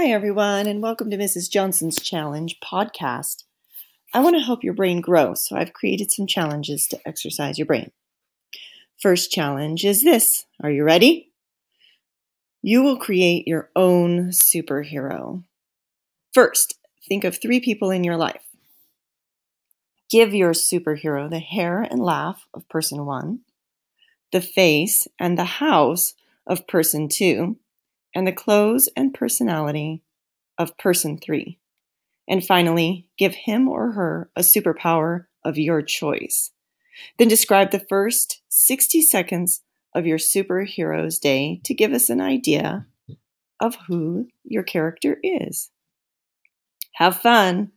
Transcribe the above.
Hi, everyone, and welcome to Mrs. Johnson's Challenge podcast. I want to help your brain grow, so I've created some challenges to exercise your brain. First challenge is this Are you ready? You will create your own superhero. First, think of three people in your life. Give your superhero the hair and laugh of person one, the face and the house of person two, and the clothes and personality of person three. And finally, give him or her a superpower of your choice. Then describe the first 60 seconds of your superhero's day to give us an idea of who your character is. Have fun!